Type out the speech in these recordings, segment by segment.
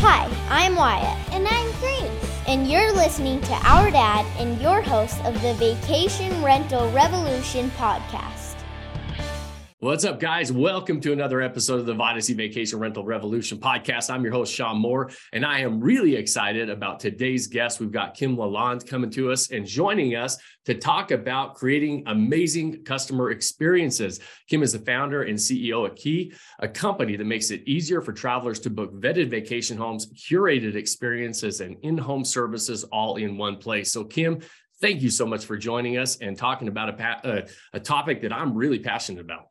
Hi, I'm Wyatt. And I'm Grace. And you're listening to Our Dad and your host of the Vacation Rental Revolution podcast. What's up, guys? Welcome to another episode of the Vodacy Vacation Rental Revolution podcast. I'm your host, Sean Moore, and I am really excited about today's guest. We've got Kim Lalonde coming to us and joining us to talk about creating amazing customer experiences. Kim is the founder and CEO at Key, a company that makes it easier for travelers to book vetted vacation homes, curated experiences, and in home services all in one place. So, Kim, thank you so much for joining us and talking about a, a, uh, a topic that I'm really passionate about.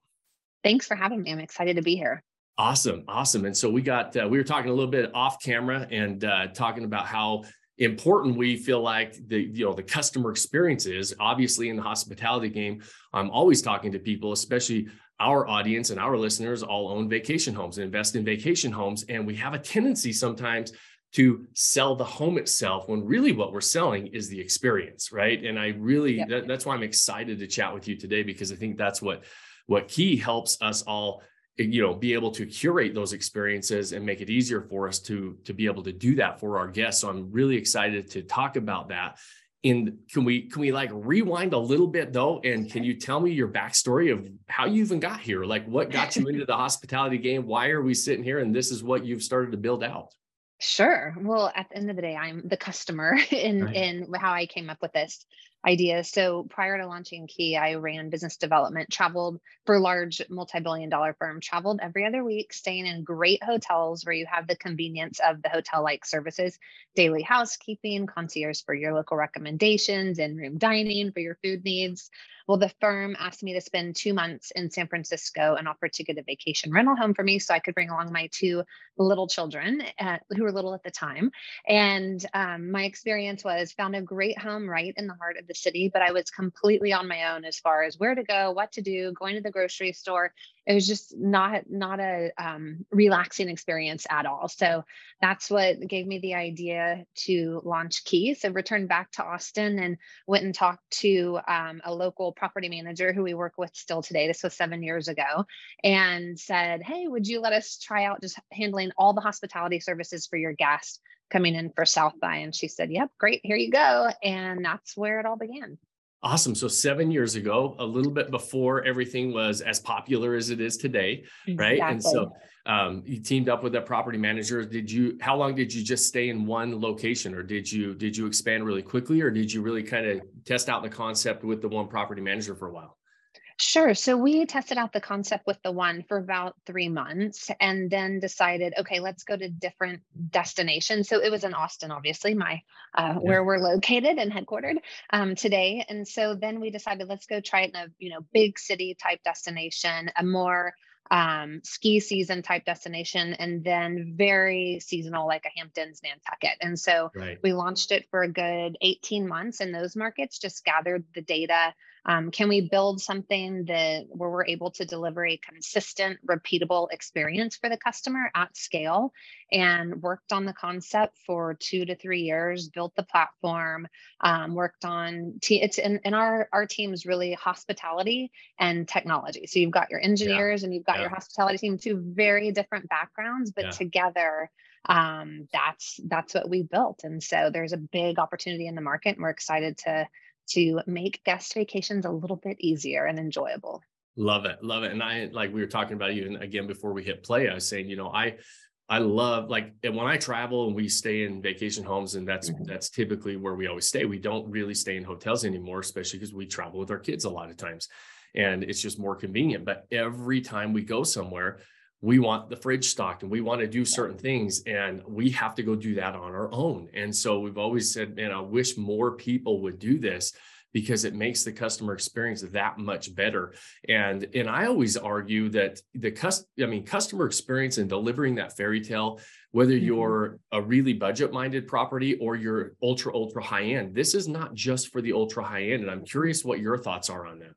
Thanks for having me. I'm excited to be here. Awesome, awesome. And so we got uh, we were talking a little bit off camera and uh, talking about how important we feel like the you know the customer experience is. Obviously, in the hospitality game, I'm always talking to people, especially our audience and our listeners, all own vacation homes and invest in vacation homes, and we have a tendency sometimes to sell the home itself when really what we're selling is the experience right and i really yep. that, that's why i'm excited to chat with you today because i think that's what what Key helps us all you know be able to curate those experiences and make it easier for us to to be able to do that for our guests. So i'm really excited to talk about that. And can we can we like rewind a little bit though? And can you tell me your backstory of how you even got here? Like what got you into the hospitality game? Why are we sitting here and this is what you've started to build out? Sure. Well, at the end of the day, I'm the customer in right. in how I came up with this idea. So prior to launching Key, I ran business development, traveled for large multi-billion dollar firm, traveled every other week, staying in great hotels where you have the convenience of the hotel-like services, daily housekeeping, concierge for your local recommendations, in-room dining for your food needs. Well, the firm asked me to spend two months in San Francisco and offered to get a vacation rental home for me so I could bring along my two little children uh, who were little at the time. And um, my experience was found a great home right in the heart of the city, but I was completely on my own as far as where to go, what to do, going to the grocery store it was just not not a um, relaxing experience at all. So that's what gave me the idea to launch key. So returned back to austin and went and talked to um, a local property manager who we work with still today. This was seven years ago and said hey would you let us try out just handling all the hospitality services for your guests coming in for south by? And she said yep great here you go. And that's where it all began Awesome. So seven years ago, a little bit before everything was as popular as it is today, right? Exactly. And so um, you teamed up with a property manager. Did you? How long did you just stay in one location, or did you did you expand really quickly, or did you really kind of test out the concept with the one property manager for a while? Sure. So we tested out the concept with the one for about three months and then decided, okay, let's go to different destinations. So it was in Austin, obviously, my uh, yeah. where we're located and headquartered um, today. And so then we decided, let's go try it in a you know big city type destination, a more um, ski season type destination and then very seasonal like a Hamptons, Nantucket. And so right. we launched it for a good 18 months in those markets, just gathered the data. Um, can we build something that where we're able to deliver a consistent, repeatable experience for the customer at scale? And worked on the concept for two to three years, built the platform, um, worked on t- it's in, in our our team's really hospitality and technology. So you've got your engineers yeah. and you've got yeah. your hospitality team, two very different backgrounds, but yeah. together um, that's that's what we built. And so there's a big opportunity in the market, and we're excited to to make guest vacations a little bit easier and enjoyable. Love it, love it. And I like we were talking about even again before we hit play. I was saying, you know, I I love like when I travel and we stay in vacation homes, and that's mm-hmm. that's typically where we always stay. We don't really stay in hotels anymore, especially because we travel with our kids a lot of times and it's just more convenient. But every time we go somewhere, we want the fridge stocked and we want to do certain things and we have to go do that on our own. And so we've always said, man, I wish more people would do this because it makes the customer experience that much better. And and I always argue that the cust i mean customer experience and delivering that fairy tale, whether mm-hmm. you're a really budget minded property or you're ultra ultra high end, this is not just for the ultra high end. And I'm curious what your thoughts are on that.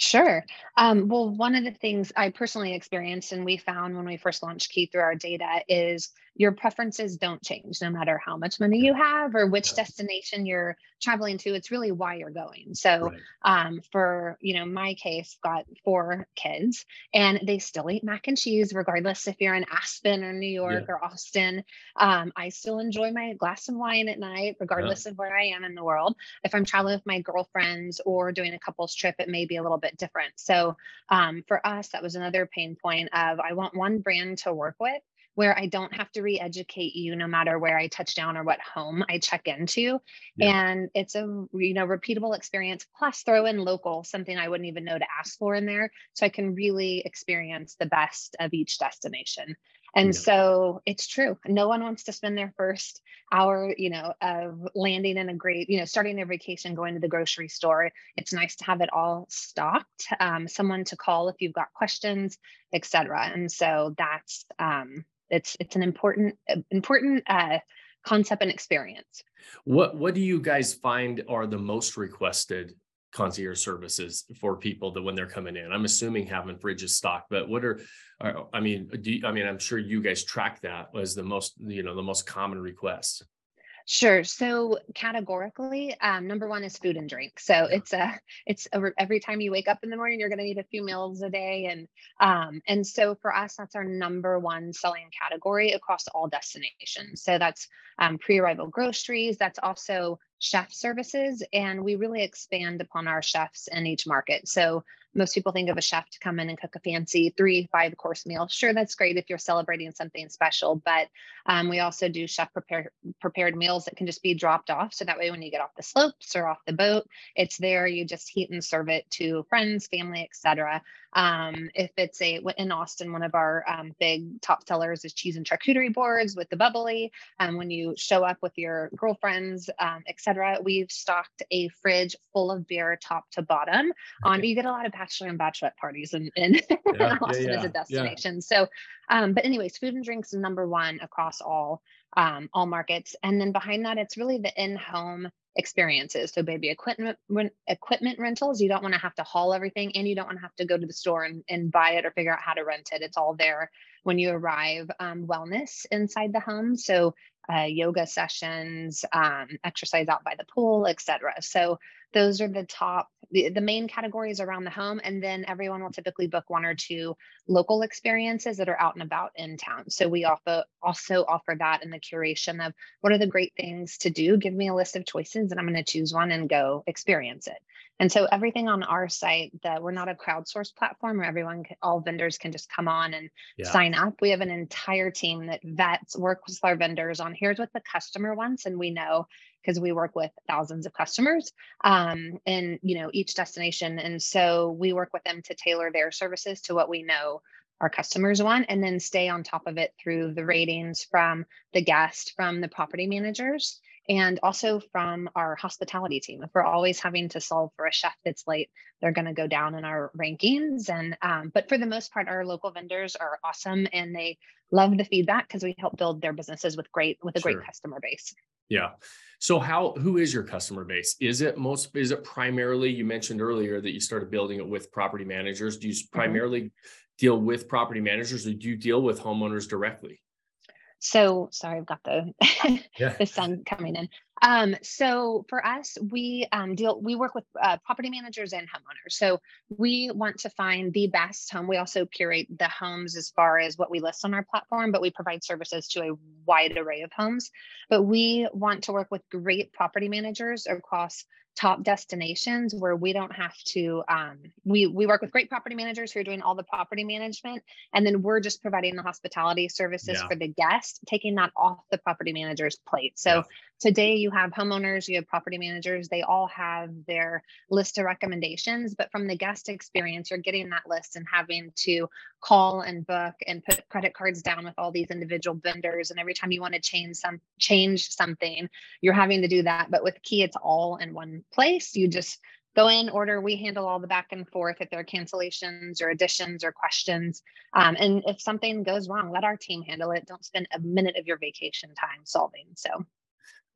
Sure. Um, well, one of the things I personally experienced and we found when we first launched Key through our data is your preferences don't change no matter how much money you have or which destination you're traveling to it's really why you're going so right. um, for you know my case got four kids and they still eat mac and cheese regardless if you're in aspen or new york yeah. or austin um, i still enjoy my glass of wine at night regardless yeah. of where i am in the world if i'm traveling with my girlfriends or doing a couples trip it may be a little bit different so um, for us that was another pain point of i want one brand to work with where I don't have to re-educate you no matter where I touch down or what home I check into. Yeah. And it's a you know repeatable experience plus throw in local, something I wouldn't even know to ask for in there. So I can really experience the best of each destination. And yeah. so it's true. No one wants to spend their first hour, you know, of landing in a great, you know, starting their vacation, going to the grocery store. It's nice to have it all stocked, um, someone to call if you've got questions, etc. And so that's um, it's it's an important important uh, concept and experience. What what do you guys find are the most requested concierge services for people that when they're coming in? I'm assuming having fridges stocked, but what are, I mean, do you, I mean, I'm sure you guys track that as the most, you know, the most common requests. Sure. So categorically, um, number one is food and drink. So it's a it's a, every time you wake up in the morning, you're going to eat a few meals a day, and um, and so for us, that's our number one selling category across all destinations. So that's um, pre-arrival groceries. That's also chef services, and we really expand upon our chefs in each market. So most people think of a chef to come in and cook a fancy three, five course meal. Sure, that's great if you're celebrating something special, but um, we also do chef prepared prepared meals that can just be dropped off. So that way, when you get off the slopes or off the boat, it's there. You just heat and serve it to friends, family, etc. Um, if it's a in Austin, one of our um, big top sellers is cheese and charcuterie boards with the bubbly. Um, when you show up with your girlfriends, um, etc., we've stocked a fridge full of beer, top to bottom. On you get a lot of bachelor and bachelorette parties in, in, yeah, Austin yeah, yeah, as a destination. So, um, but anyways, food and drinks is number one across all um, all markets, and then behind that, it's really the in-home experiences. So baby equipment equipment rentals, you don't want to have to haul everything and you don't want to have to go to the store and, and buy it or figure out how to rent it. It's all there when you arrive. Um, wellness inside the home. So uh, yoga sessions, um, exercise out by the pool, etc. So those are the top the, the main categories around the home and then everyone will typically book one or two local experiences that are out and about in town. So we offer also offer that in the curation of what are the great things to do? Give me a list of choices and i'm going to choose one and go experience it. And so everything on our site that we're not a crowdsourced platform where everyone can, all vendors can just come on and yeah. sign up. We have an entire team that vets works with our vendors on here's what the customer wants and we know because we work with thousands of customers um, in you know each destination. And so we work with them to tailor their services to what we know our customers want and then stay on top of it through the ratings from the guest from the property managers and also from our hospitality team. If we're always having to solve for a chef that's late they're going to go down in our rankings. And um, but for the most part our local vendors are awesome and they love the feedback because we help build their businesses with great with a sure. great customer base yeah so how who is your customer base? Is it most is it primarily you mentioned earlier that you started building it with property managers? Do you mm-hmm. primarily deal with property managers or do you deal with homeowners directly? So sorry, I've got the yeah. the sun coming in. Um, so for us, we um, deal we work with uh, property managers and homeowners. So we want to find the best home. We also curate the homes as far as what we list on our platform, but we provide services to a wide array of homes. But we want to work with great property managers across top destinations where we don't have to um, we we work with great property managers who are doing all the property management and then we're just providing the hospitality services yeah. for the guest taking that off the property manager's plate so yeah. today you have homeowners you have property managers they all have their list of recommendations but from the guest experience you're getting that list and having to call and book and put credit cards down with all these individual vendors and every time you want to change some change something you're having to do that but with key it's all in one place. You just go in order we handle all the back and forth if there are cancellations or additions or questions. Um, and if something goes wrong let our team handle it. Don't spend a minute of your vacation time solving. So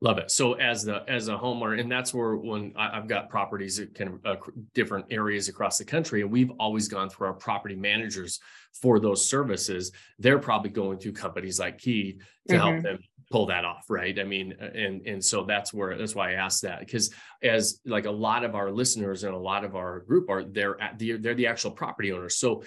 Love it. So as the as a homeowner, and that's where when I, have got properties in kind of uh, different areas across the country, and we've always gone through our property managers for those services. They're probably going to companies like Key to mm-hmm. help them pull that off, right? I mean, and and so that's where that's why I asked that because as like a lot of our listeners and a lot of our group are they're at the they're the actual property owners. So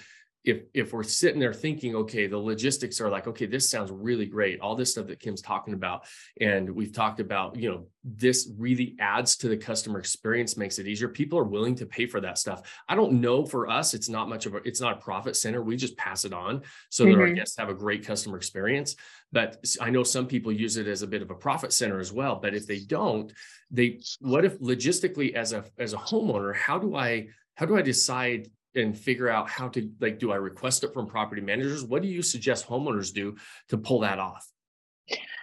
if if we're sitting there thinking okay the logistics are like okay this sounds really great all this stuff that kim's talking about and we've talked about you know this really adds to the customer experience makes it easier people are willing to pay for that stuff i don't know for us it's not much of a it's not a profit center we just pass it on so mm-hmm. that our mm-hmm. guests have a great customer experience but i know some people use it as a bit of a profit center as well but if they don't they what if logistically as a as a homeowner how do i how do i decide and figure out how to like do i request it from property managers? What do you suggest homeowners do to pull that off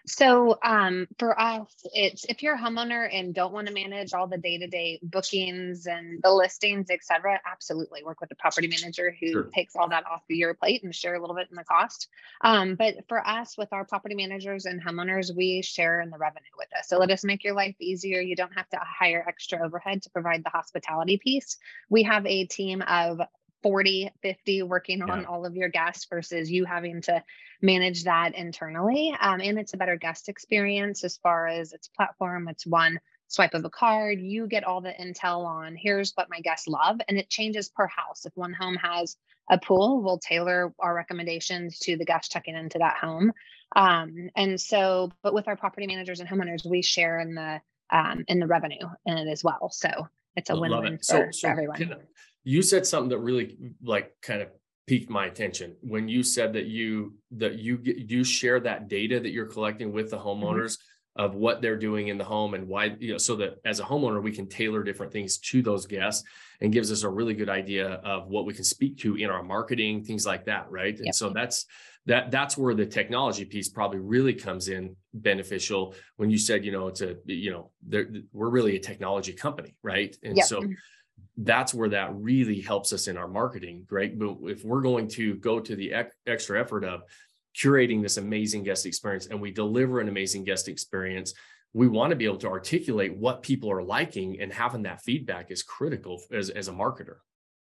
so um, for us, it's if you're a homeowner and don't want to manage all the day-to-day bookings and the listings, et cetera, absolutely work with the property manager who sure. takes all that off of your plate and share a little bit in the cost. Um, but for us, with our property managers and homeowners, we share in the revenue with us. So let us make your life easier. You don't have to hire extra overhead to provide the hospitality piece. We have a team of 40, 50 working on all of your guests versus you having to manage that internally. Um, and it's a better guest experience as far as its platform. It's one swipe of a card. You get all the intel on here's what my guests love, and it changes per house. If one home has a pool, we'll tailor our recommendations to the guests checking into that home. Um, and so, but with our property managers and homeowners, we share in the um, in the revenue in it as well. So it's a win-win for, so, so for everyone. Can, you said something that really like kind of piqued my attention when you said that you that you you share that data that you're collecting with the mm-hmm. homeowners mm-hmm. of what they're doing in the home and why you know so that as a homeowner we can tailor different things to those guests and gives us a really good idea of what we can speak to in our marketing things like that right yep. and so that's that that's where the technology piece probably really comes in beneficial when you said you know it's a you know we're really a technology company right and yep. so that's where that really helps us in our marketing, right? But if we're going to go to the ec- extra effort of curating this amazing guest experience and we deliver an amazing guest experience, we want to be able to articulate what people are liking and having that feedback is critical as, as a marketer.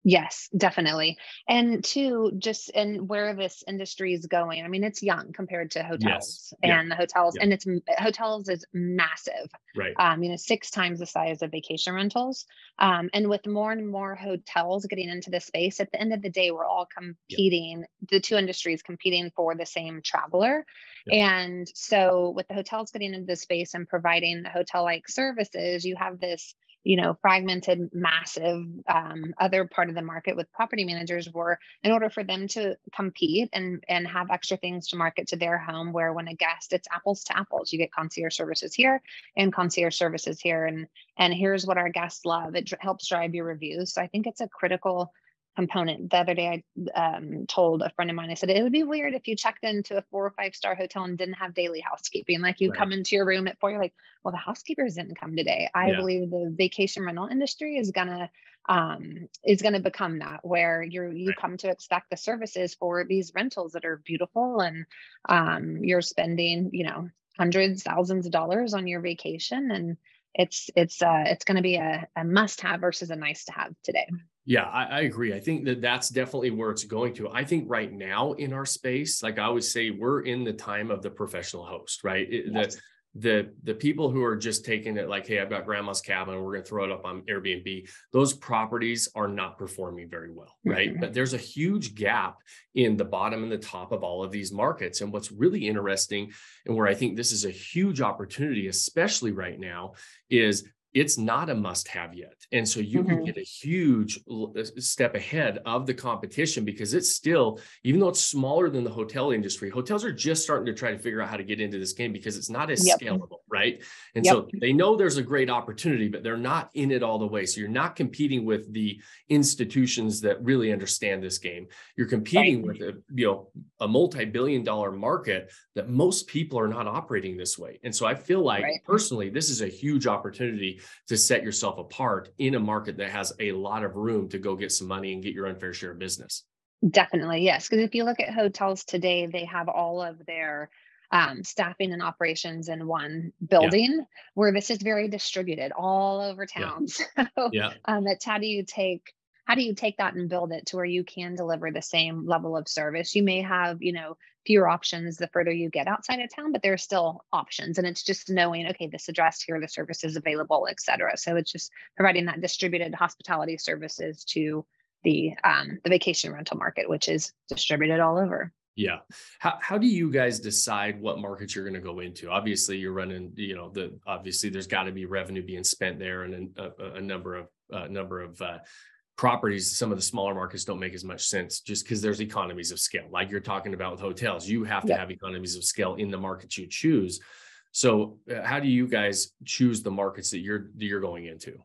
Yes, definitely. And two, just and where this industry is going. I mean, it's young compared to hotels yes. and yeah. the hotels, yeah. and it's hotels is massive. Right. Um, you know, six times the size of vacation rentals. Um, and with more and more hotels getting into the space, at the end of the day, we're all competing, the two industries competing for the same traveler. And so with the hotels getting into the space and providing hotel-like services, you have this you know fragmented massive um, other part of the market with property managers were in order for them to compete and and have extra things to market to their home where when a guest it's apples to apples. You get concierge services here and concierge services here. And and here's what our guests love. It helps drive your reviews. So i think it's a critical component. The other day, I um, told a friend of mine, I said, it would be weird if you checked into a four or five star hotel and didn't have daily housekeeping. Like you right. come into your room at four, you're like, well, the housekeepers didn't come today. I yeah. believe the vacation rental industry is gonna um, is gonna become that where you're you right. come to expect the services for these rentals that are beautiful and um, you're spending, you know, hundreds, thousands of dollars on your vacation and it's it's uh it's going to be a, a must have versus a nice to have today yeah, I, I, agree. I think that that's definitely where it's going to. I think right now in our space, like I always say, we're in the time of the professional host, right? It, yes. The the the people who are just taking it like, hey, I've got grandma's cabin, we're going to throw it up on Airbnb. Those properties are not performing very well, right? Mm-hmm. But there's a huge gap in the bottom and the top of all of these markets. And what's really interesting, and where I think this is a huge opportunity, especially right now, is it's not a must have yet. And so you mm-hmm. can get a huge uh, step ahead of the competition because it's still, even though it's smaller than the hotel industry, hotels are just starting to try to figure out how to get into this game because it's not as yep. scalable, right? And yep. so they know there's a great opportunity, but they're not in it all the way. So you're not competing with the institutions that really understand this game. You're competing right. with a, you know, a multi-billion dollar market that most people are not operating this way. And so I feel like right. personally, this is a huge opportunity to set yourself apart in a market that has a lot of room to go get some money and get your unfair share of business. Definitely, yes. Because if you look at hotels today, they have all of their um, staffing and operations in one building yeah. where this is very distributed all over town. Yeah. So yeah. Um, it's how do you take how do you take that and build it to where you can deliver the same level of service you may have you know fewer options the further you get outside of town but there are still options and it's just knowing okay this address here the service is available et cetera so it's just providing that distributed hospitality services to the um, the vacation rental market which is distributed all over yeah. How, how do you guys decide what markets you're going to go into? Obviously, you're running, you know, the obviously there's got to be revenue being spent there and a, a number of uh, number of uh, properties, some of the smaller markets don't make as much sense just because there's economies of scale. Like you're talking about with hotels, you have to have economies of scale in the markets you choose. So, uh, how do you guys choose the markets that you're that you're going into?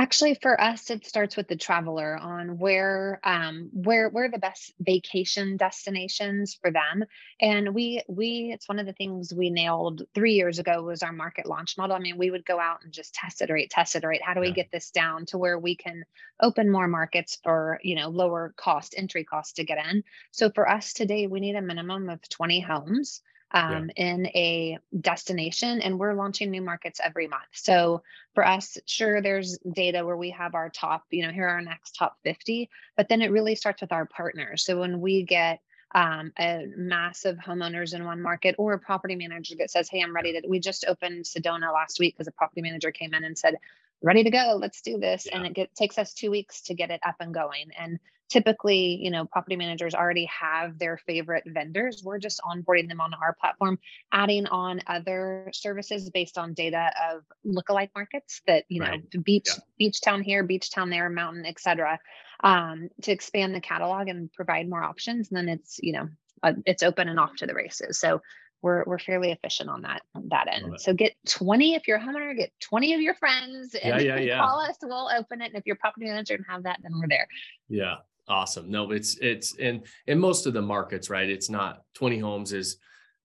Actually, for us, it starts with the traveler on where um, where where the best vacation destinations for them. And we we it's one of the things we nailed three years ago was our market launch model. I mean, we would go out and just test it, right? Test it, right? How do we get this down to where we can open more markets for you know lower cost entry cost to get in? So for us today, we need a minimum of 20 homes um, yeah. in a destination and we're launching new markets every month so for us sure there's data where we have our top you know here are our next top 50 but then it really starts with our partners so when we get um, a massive homeowners in one market or a property manager that says hey i'm ready to we just opened sedona last week because a property manager came in and said ready to go let's do this yeah. and it get, takes us two weeks to get it up and going and typically you know property managers already have their favorite vendors we're just onboarding them on our platform adding on other services based on data of lookalike markets that you know beach yeah. beach town here beach town there mountain etc um, to expand the catalog and provide more options and then it's you know uh, it's open and off to the races so we're we're fairly efficient on that on that end. So get 20 if you're a homeowner, get 20 of your friends and yeah, yeah, yeah. call us. We'll open it. And if you're property manager and have that, then we're there. Yeah. Awesome. No, it's it's in in most of the markets, right? It's not 20 homes is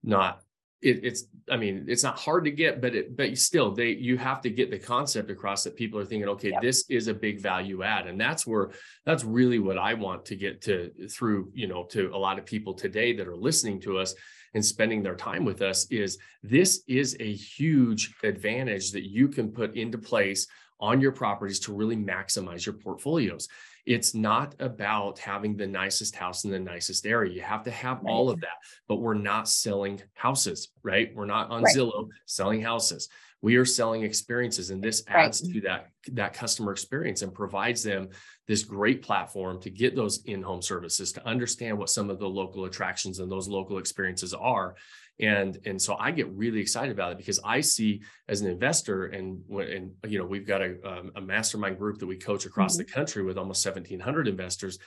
not it, it's I mean, it's not hard to get, but it but still they you have to get the concept across that people are thinking, okay, yep. this is a big value add. And that's where that's really what I want to get to through, you know, to a lot of people today that are listening to us and spending their time with us is this is a huge advantage that you can put into place on your properties to really maximize your portfolios. It's not about having the nicest house in the nicest area. You have to have right. all of that, but we're not selling houses, right? We're not on right. Zillow selling houses. We are selling experiences, and this adds right. to that, that customer experience and provides them this great platform to get those in-home services, to understand what some of the local attractions and those local experiences are, and and so i get really excited about it because i see as an investor and and you know we've got a, um, a mastermind group that we coach across mm-hmm. the country with almost 1700 investors.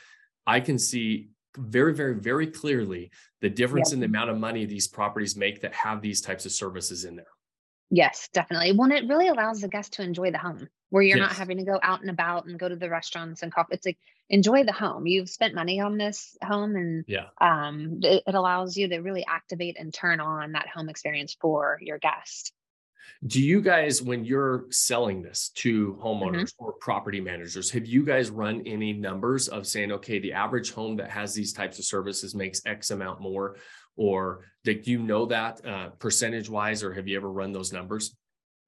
I can see very very very clearly the difference in the amount of money these properties make that have these types of services in there. Yes definitely. Well it really allows the guest to enjoy the home where you're yes. not having to go out and about and go to the restaurants and coffee. It's like enjoy the home. You've spent money on this home, and yeah, um, it, it allows you to really activate and turn on that home experience for your guest. Do you guys, when you're selling this to homeowners mm-hmm. or property managers, have you guys run any numbers of saying, okay, the average home that has these types of services makes X amount more? Or do you know that uh, percentage wise, or have you ever run those numbers?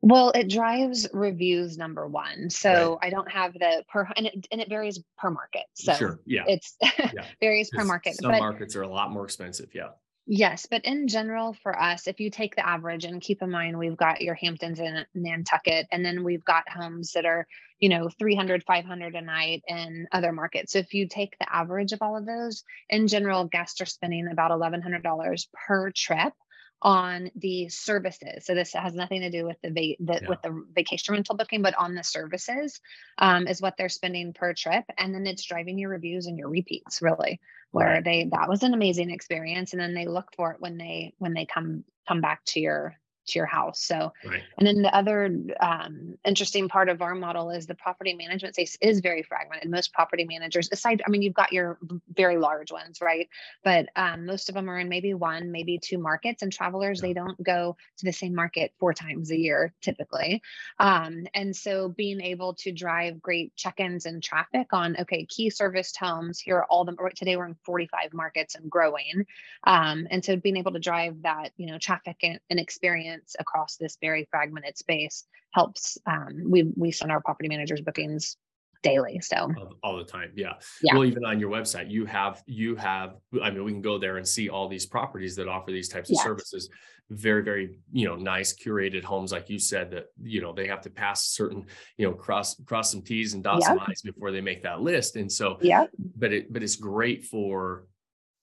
Well, it drives reviews number one. So right. I don't have the per and it and it varies per market. So sure. yeah. it's yeah. varies per market. Some but, markets are a lot more expensive. Yeah. Yes, but in general, for us, if you take the average and keep in mind we've got your Hamptons and Nantucket, and then we've got homes that are, you know, 300, 500 a night in other markets. So if you take the average of all of those, in general, guests are spending about $1,100 per trip on the services. So this has nothing to do with the, va- the yeah. with the vacation rental booking, but on the services um, is what they're spending per trip, and then it's driving your reviews and your repeats really, where right. they that was an amazing experience, and then they look for it when they when they come come back to your to your house. So, right. and then the other um, interesting part of our model is the property management space is very fragmented. Most property managers, aside, I mean, you've got your very large ones, right? But um, most of them are in maybe one, maybe two markets, and travelers, they don't go to the same market four times a year typically. Um, and so being able to drive great check ins and traffic on, okay, key serviced homes, here are all the, Today we're in 45 markets and growing. Um, and so being able to drive that, you know, traffic and, and experience across this very fragmented space helps. Um, we we send our property managers bookings daily. So all, the time. Yeah. yeah. Well, even on your website, you have you have. I mean, we can go there and see all these properties that offer these types of yes. services. Very, very, you know, nice curated homes, like you said, that you know they have to pass certain, you know, cross cross some T's and dot yep. some I's before they make that list. And so, yeah. But it but it's great for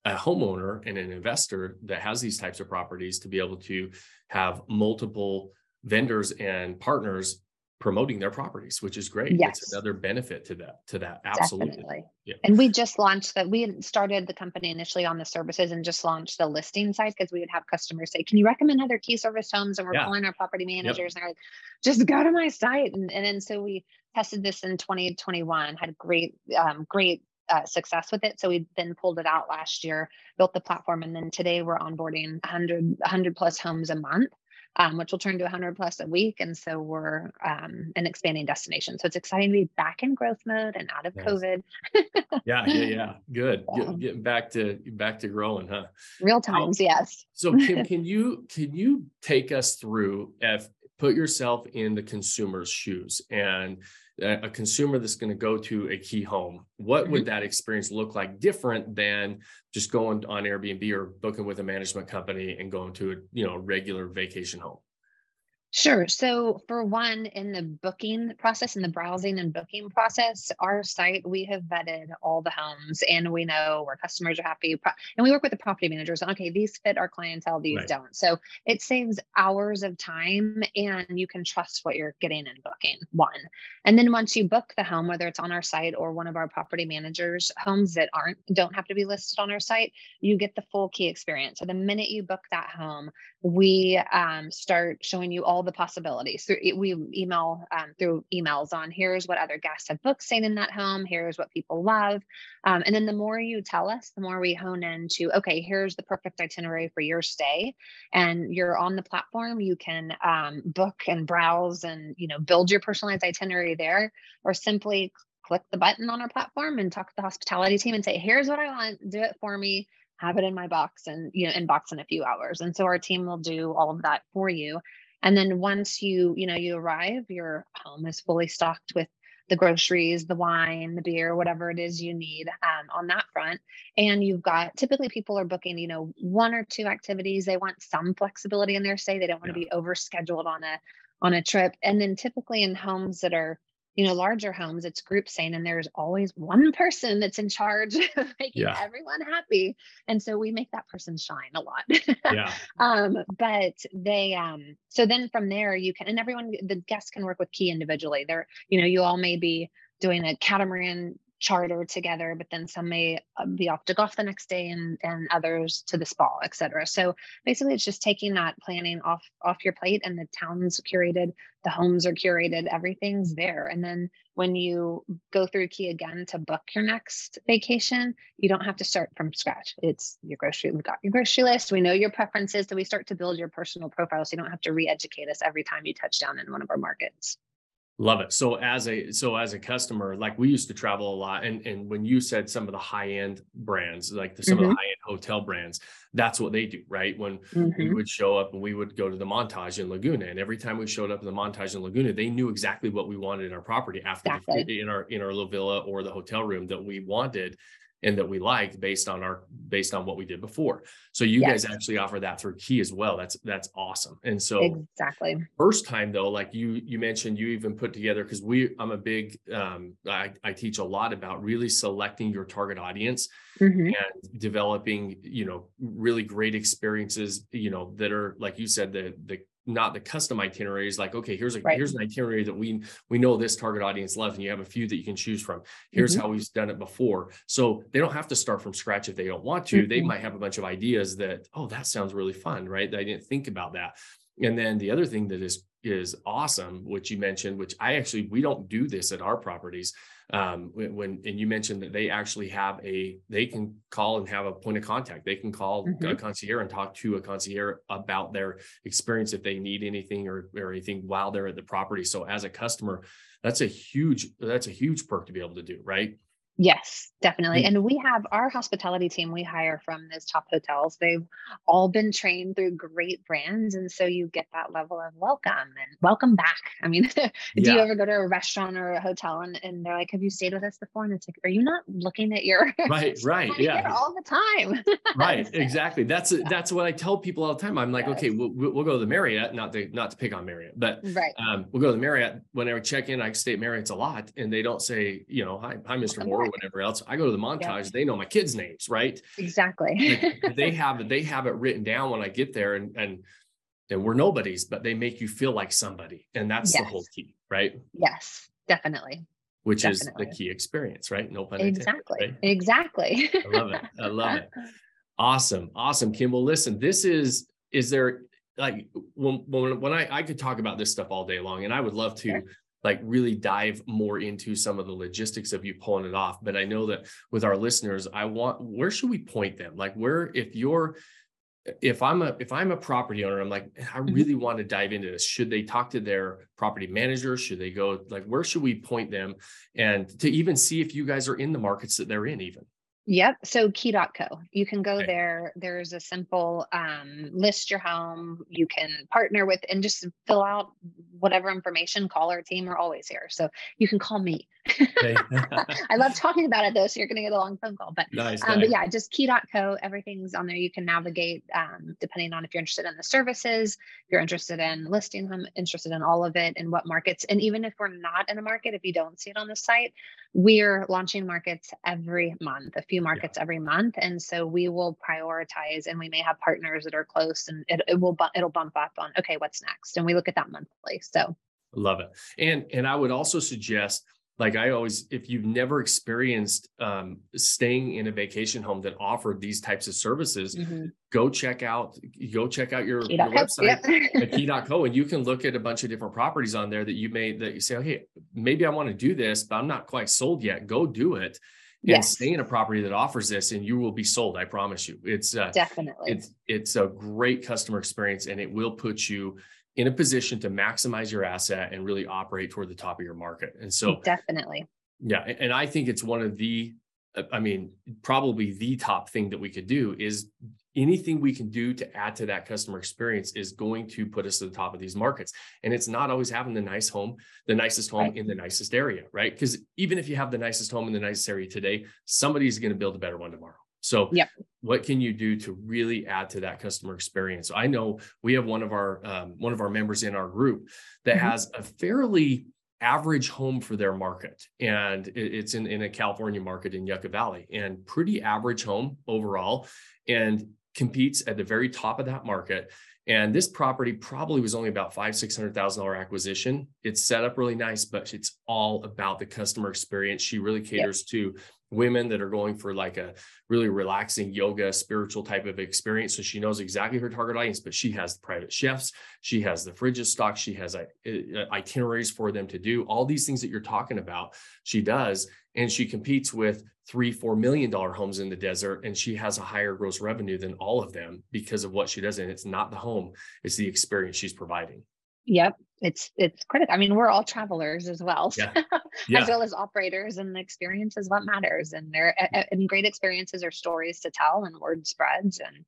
a homeowner and an investor that has these types of properties to be able to have multiple vendors and partners promoting their properties, which is great. Yes. It's another benefit to that, to that. Absolutely. Definitely. Yeah. And we just launched that. We started the company initially on the services and just launched the listing side because we would have customers say, Can you recommend other key service homes? And we're yeah. calling our property managers yep. and they're like, just go to my site. And, and then so we tested this in 2021, had great, um, great uh, success with it. So we then pulled it out last year, built the platform, and then today we're onboarding 100, 100 plus homes a month. Um, which will turn to 100 plus a week. And so we're um, an expanding destination. So it's exciting to be back in growth mode and out of nice. COVID. yeah, yeah, yeah. Good. Yeah. Get, getting back to back to growing, huh? Real times, yes. so can, can you can you take us through if put yourself in the consumer's shoes and a consumer that's going to go to a key home what mm-hmm. would that experience look like different than just going on airbnb or booking with a management company and going to a you know regular vacation home Sure. So, for one, in the booking process, in the browsing and booking process, our site, we have vetted all the homes and we know where customers are happy. And we work with the property managers. Okay, these fit our clientele, these right. don't. So, it saves hours of time and you can trust what you're getting in booking. One. And then once you book the home, whether it's on our site or one of our property managers' homes that aren't, don't have to be listed on our site, you get the full key experience. So, the minute you book that home, we um, start showing you all the possibilities. Through, we email um, through emails on here's what other guests have booked staying in that home, here's what people love. Um, and then the more you tell us, the more we hone in to okay, here's the perfect itinerary for your stay. And you're on the platform, you can um, book and browse and, you know, build your personalized itinerary there, or simply click the button on our platform and talk to the hospitality team and say, here's what I want, do it for me have it in my box and you know inbox in a few hours and so our team will do all of that for you and then once you, you know, you arrive, your home is fully stocked with the groceries, the wine, the beer, whatever it is you need um, on that front. And you've got typically people are booking, you know, one or two activities. They want some flexibility in their stay. They don't want to yeah. be overscheduled on a on a trip. And then typically in homes that are you know, larger homes, it's group staying, and there's always one person that's in charge of making yeah. everyone happy. And so we make that person shine a lot. yeah. Um, but they um so then from there you can and everyone the guests can work with key individually. They're, you know, you all may be doing a catamaran charter together, but then some may uh, be off to golf the next day and and others to the spa, et cetera. So basically it's just taking that planning off off your plate and the town's curated, the homes are curated, everything's there. And then when you go through Key again to book your next vacation, you don't have to start from scratch. It's your grocery, we've got your grocery list, we know your preferences, so we start to build your personal profile so you don't have to re-educate us every time you touch down in one of our markets. Love it. So as a so as a customer, like we used to travel a lot, and and when you said some of the high end brands, like the, some mm-hmm. of the mm-hmm. high end hotel brands, that's what they do, right? When mm-hmm. we would show up and we would go to the Montage in Laguna, and every time we showed up in the Montage in Laguna, they knew exactly what we wanted in our property after exactly. the, in our in our little villa or the hotel room that we wanted, and that we liked based on our based on what we did before. So you yes. guys actually offer that through Key as well. That's that's awesome. And so exactly first time though, like you you mentioned, you even put together because we I'm a big um, I, I teach a lot about really selecting your target audience mm-hmm. and developing you know really great experiences you know that are like you said the the not the custom itineraries like okay here's a right. here's an itinerary that we we know this target audience loves and you have a few that you can choose from here's mm-hmm. how we've done it before so they don't have to start from scratch if they don't want to mm-hmm. they might have a bunch of ideas that oh that sounds really fun right i didn't think about that And then the other thing that is is awesome, which you mentioned, which I actually we don't do this at our properties. Um, when, and you mentioned that they actually have a they can call and have a point of contact. They can call mm-hmm. a concierge and talk to a concierge about their experience if they need anything or, or anything while they're at the property. So as a customer, that's a huge that's a huge perk to be able to do, right? Yes, definitely. And we have our hospitality team we hire from those top hotels. They've all been trained through great brands. And so you get that level of welcome and welcome back. I mean, do yeah. you ever go to a restaurant or a hotel and, and they're like, Have you stayed with us before? And it's like, Are you not looking at your right, right. Yeah. All the time. right. Exactly. That's yeah. that's what I tell people all the time. I'm like, yes. okay, we'll, we'll go to the Marriott, not to not to pick on Marriott, but right. um, we'll go to the Marriott whenever I check in. I stay at Marriott's a lot and they don't say, you know, hi, hi, Mr. Moore, or whatever else. I go to the montage, yeah. they know my kids' names, right? Exactly. like, they have they have it written down when I get there, and and and we're nobodies, but they make you feel like somebody, and that's yes. the whole key, right? Yes, definitely. Which definitely. is the key experience, right? No pun intended. Exactly. Right? Exactly. I love it. I love it. Awesome. Awesome, Kim. Well, listen, this is is there like when when when I I could talk about this stuff all day long, and I would love to. Sure like really dive more into some of the logistics of you pulling it off. But I know that with our listeners, I want where should we point them? Like where if you're if I'm a if I'm a property owner, I'm like, I mm-hmm. really mm-hmm. want to dive into this. Should they talk to their property manager? Should they go like where should we point them and to even see if you guys are in the markets that they're in even? Yep. So key.co. You can go okay. there. There's a simple um, list your home. You can partner with and just fill out whatever information. Call our team. We're always here. So you can call me. I love talking about it though. So you're going to get a long phone call. But, nice, um, nice. but yeah, just key.co. Everything's on there. You can navigate um, depending on if you're interested in the services, if you're interested in listing them, interested in all of it and what markets. And even if we're not in a market, if you don't see it on the site, we're launching markets every month, a few markets yeah. every month. And so we will prioritize and we may have partners that are close and it, it will, bu- it'll bump up on, okay, what's next? And we look at that monthly. So love it. And, and I would also suggest like I always, if you've never experienced um, staying in a vacation home that offered these types of services, mm-hmm. go check out go check out your, your website at key.co and you can look at a bunch of different properties on there that you may that you say, hey, maybe I want to do this, but I'm not quite sold yet. Go do it and yes. stay in a property that offers this and you will be sold. I promise you. It's uh, definitely it's it's a great customer experience and it will put you in a position to maximize your asset and really operate toward the top of your market. And so definitely. Yeah. And I think it's one of the, uh, I mean, probably the top thing that we could do is anything we can do to add to that customer experience is going to put us to the top of these markets. And it's not always having the nice home, the nicest home right. in the nicest area, right? Because even if you have the nicest home in the nicest area today, somebody's going to build a better one tomorrow. So, yep. what can you do to really add to that customer experience? I know we have one of our um, one of our members in our group that mm-hmm. has a fairly average home for their market, and it's in in a California market in Yucca Valley, and pretty average home overall, and competes at the very top of that market. And this property probably was only about five, six hundred thousand dollar acquisition. It's set up really nice, but it's all about the customer experience. She really caters yep. to women that are going for like a really relaxing yoga spiritual type of experience. So she knows exactly her target audience but she has the private chefs she has the fridges stocked she has itineraries for them to do all these things that you're talking about she does. And she competes with three four million dollar homes in the desert and she has a higher gross revenue than all of them because of what she does and it's not the home it's the experience she's providing. Yep. It's it's critical. I mean, we're all travelers as well, yeah. Yeah. as well as operators, and the experience is what matters. And there, and great experiences are stories to tell, and word spreads, and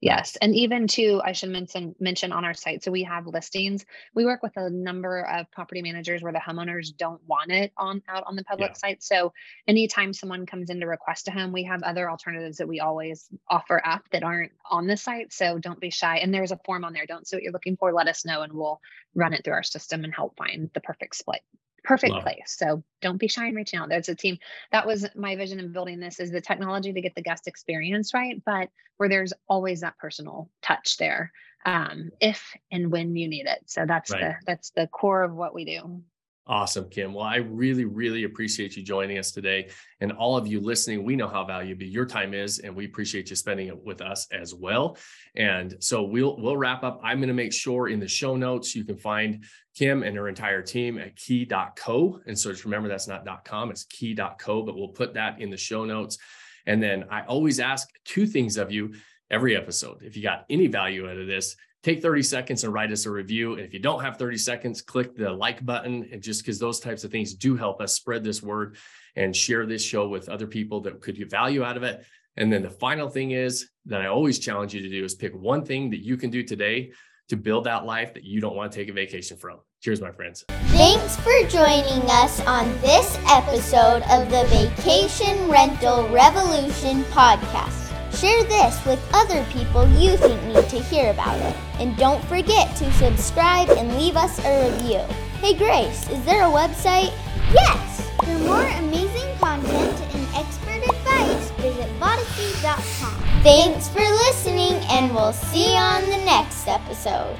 Yes. And even too, I should mention mention on our site. So we have listings. We work with a number of property managers where the homeowners don't want it on out on the public yeah. site. So anytime someone comes in to request a home, we have other alternatives that we always offer up that aren't on the site. So don't be shy. And there's a form on there. Don't see what you're looking for. Let us know and we'll run it through our system and help find the perfect split perfect Love place. So don't be shy in reaching out. There's a team. That was my vision in building this is the technology to get the guest experience right, but where there's always that personal touch there, um, if and when you need it. So that's right. the that's the core of what we do. Awesome, Kim. Well, I really, really appreciate you joining us today. And all of you listening, we know how valuable your time is, and we appreciate you spending it with us as well. And so we'll we'll wrap up. I'm going to make sure in the show notes you can find Kim and her entire team at key.co. And so just remember that's not .com, it's key.co, but we'll put that in the show notes. And then I always ask two things of you every episode. If you got any value out of this, take 30 seconds and write us a review. And if you don't have 30 seconds, click the like button. And just because those types of things do help us spread this word and share this show with other people that could get value out of it. And then the final thing is that I always challenge you to do is pick one thing that you can do today to build that life that you don't want to take a vacation from. Cheers, my friends. Thanks for joining us on this episode of the Vacation Rental Revolution podcast. Share this with other people you think need to hear about it. And don't forget to subscribe and leave us a review. Hey Grace, is there a website? Yes! For more amazing content and expert advice, visit Vodacy.com. Thanks for listening, and we'll see you on the next episode.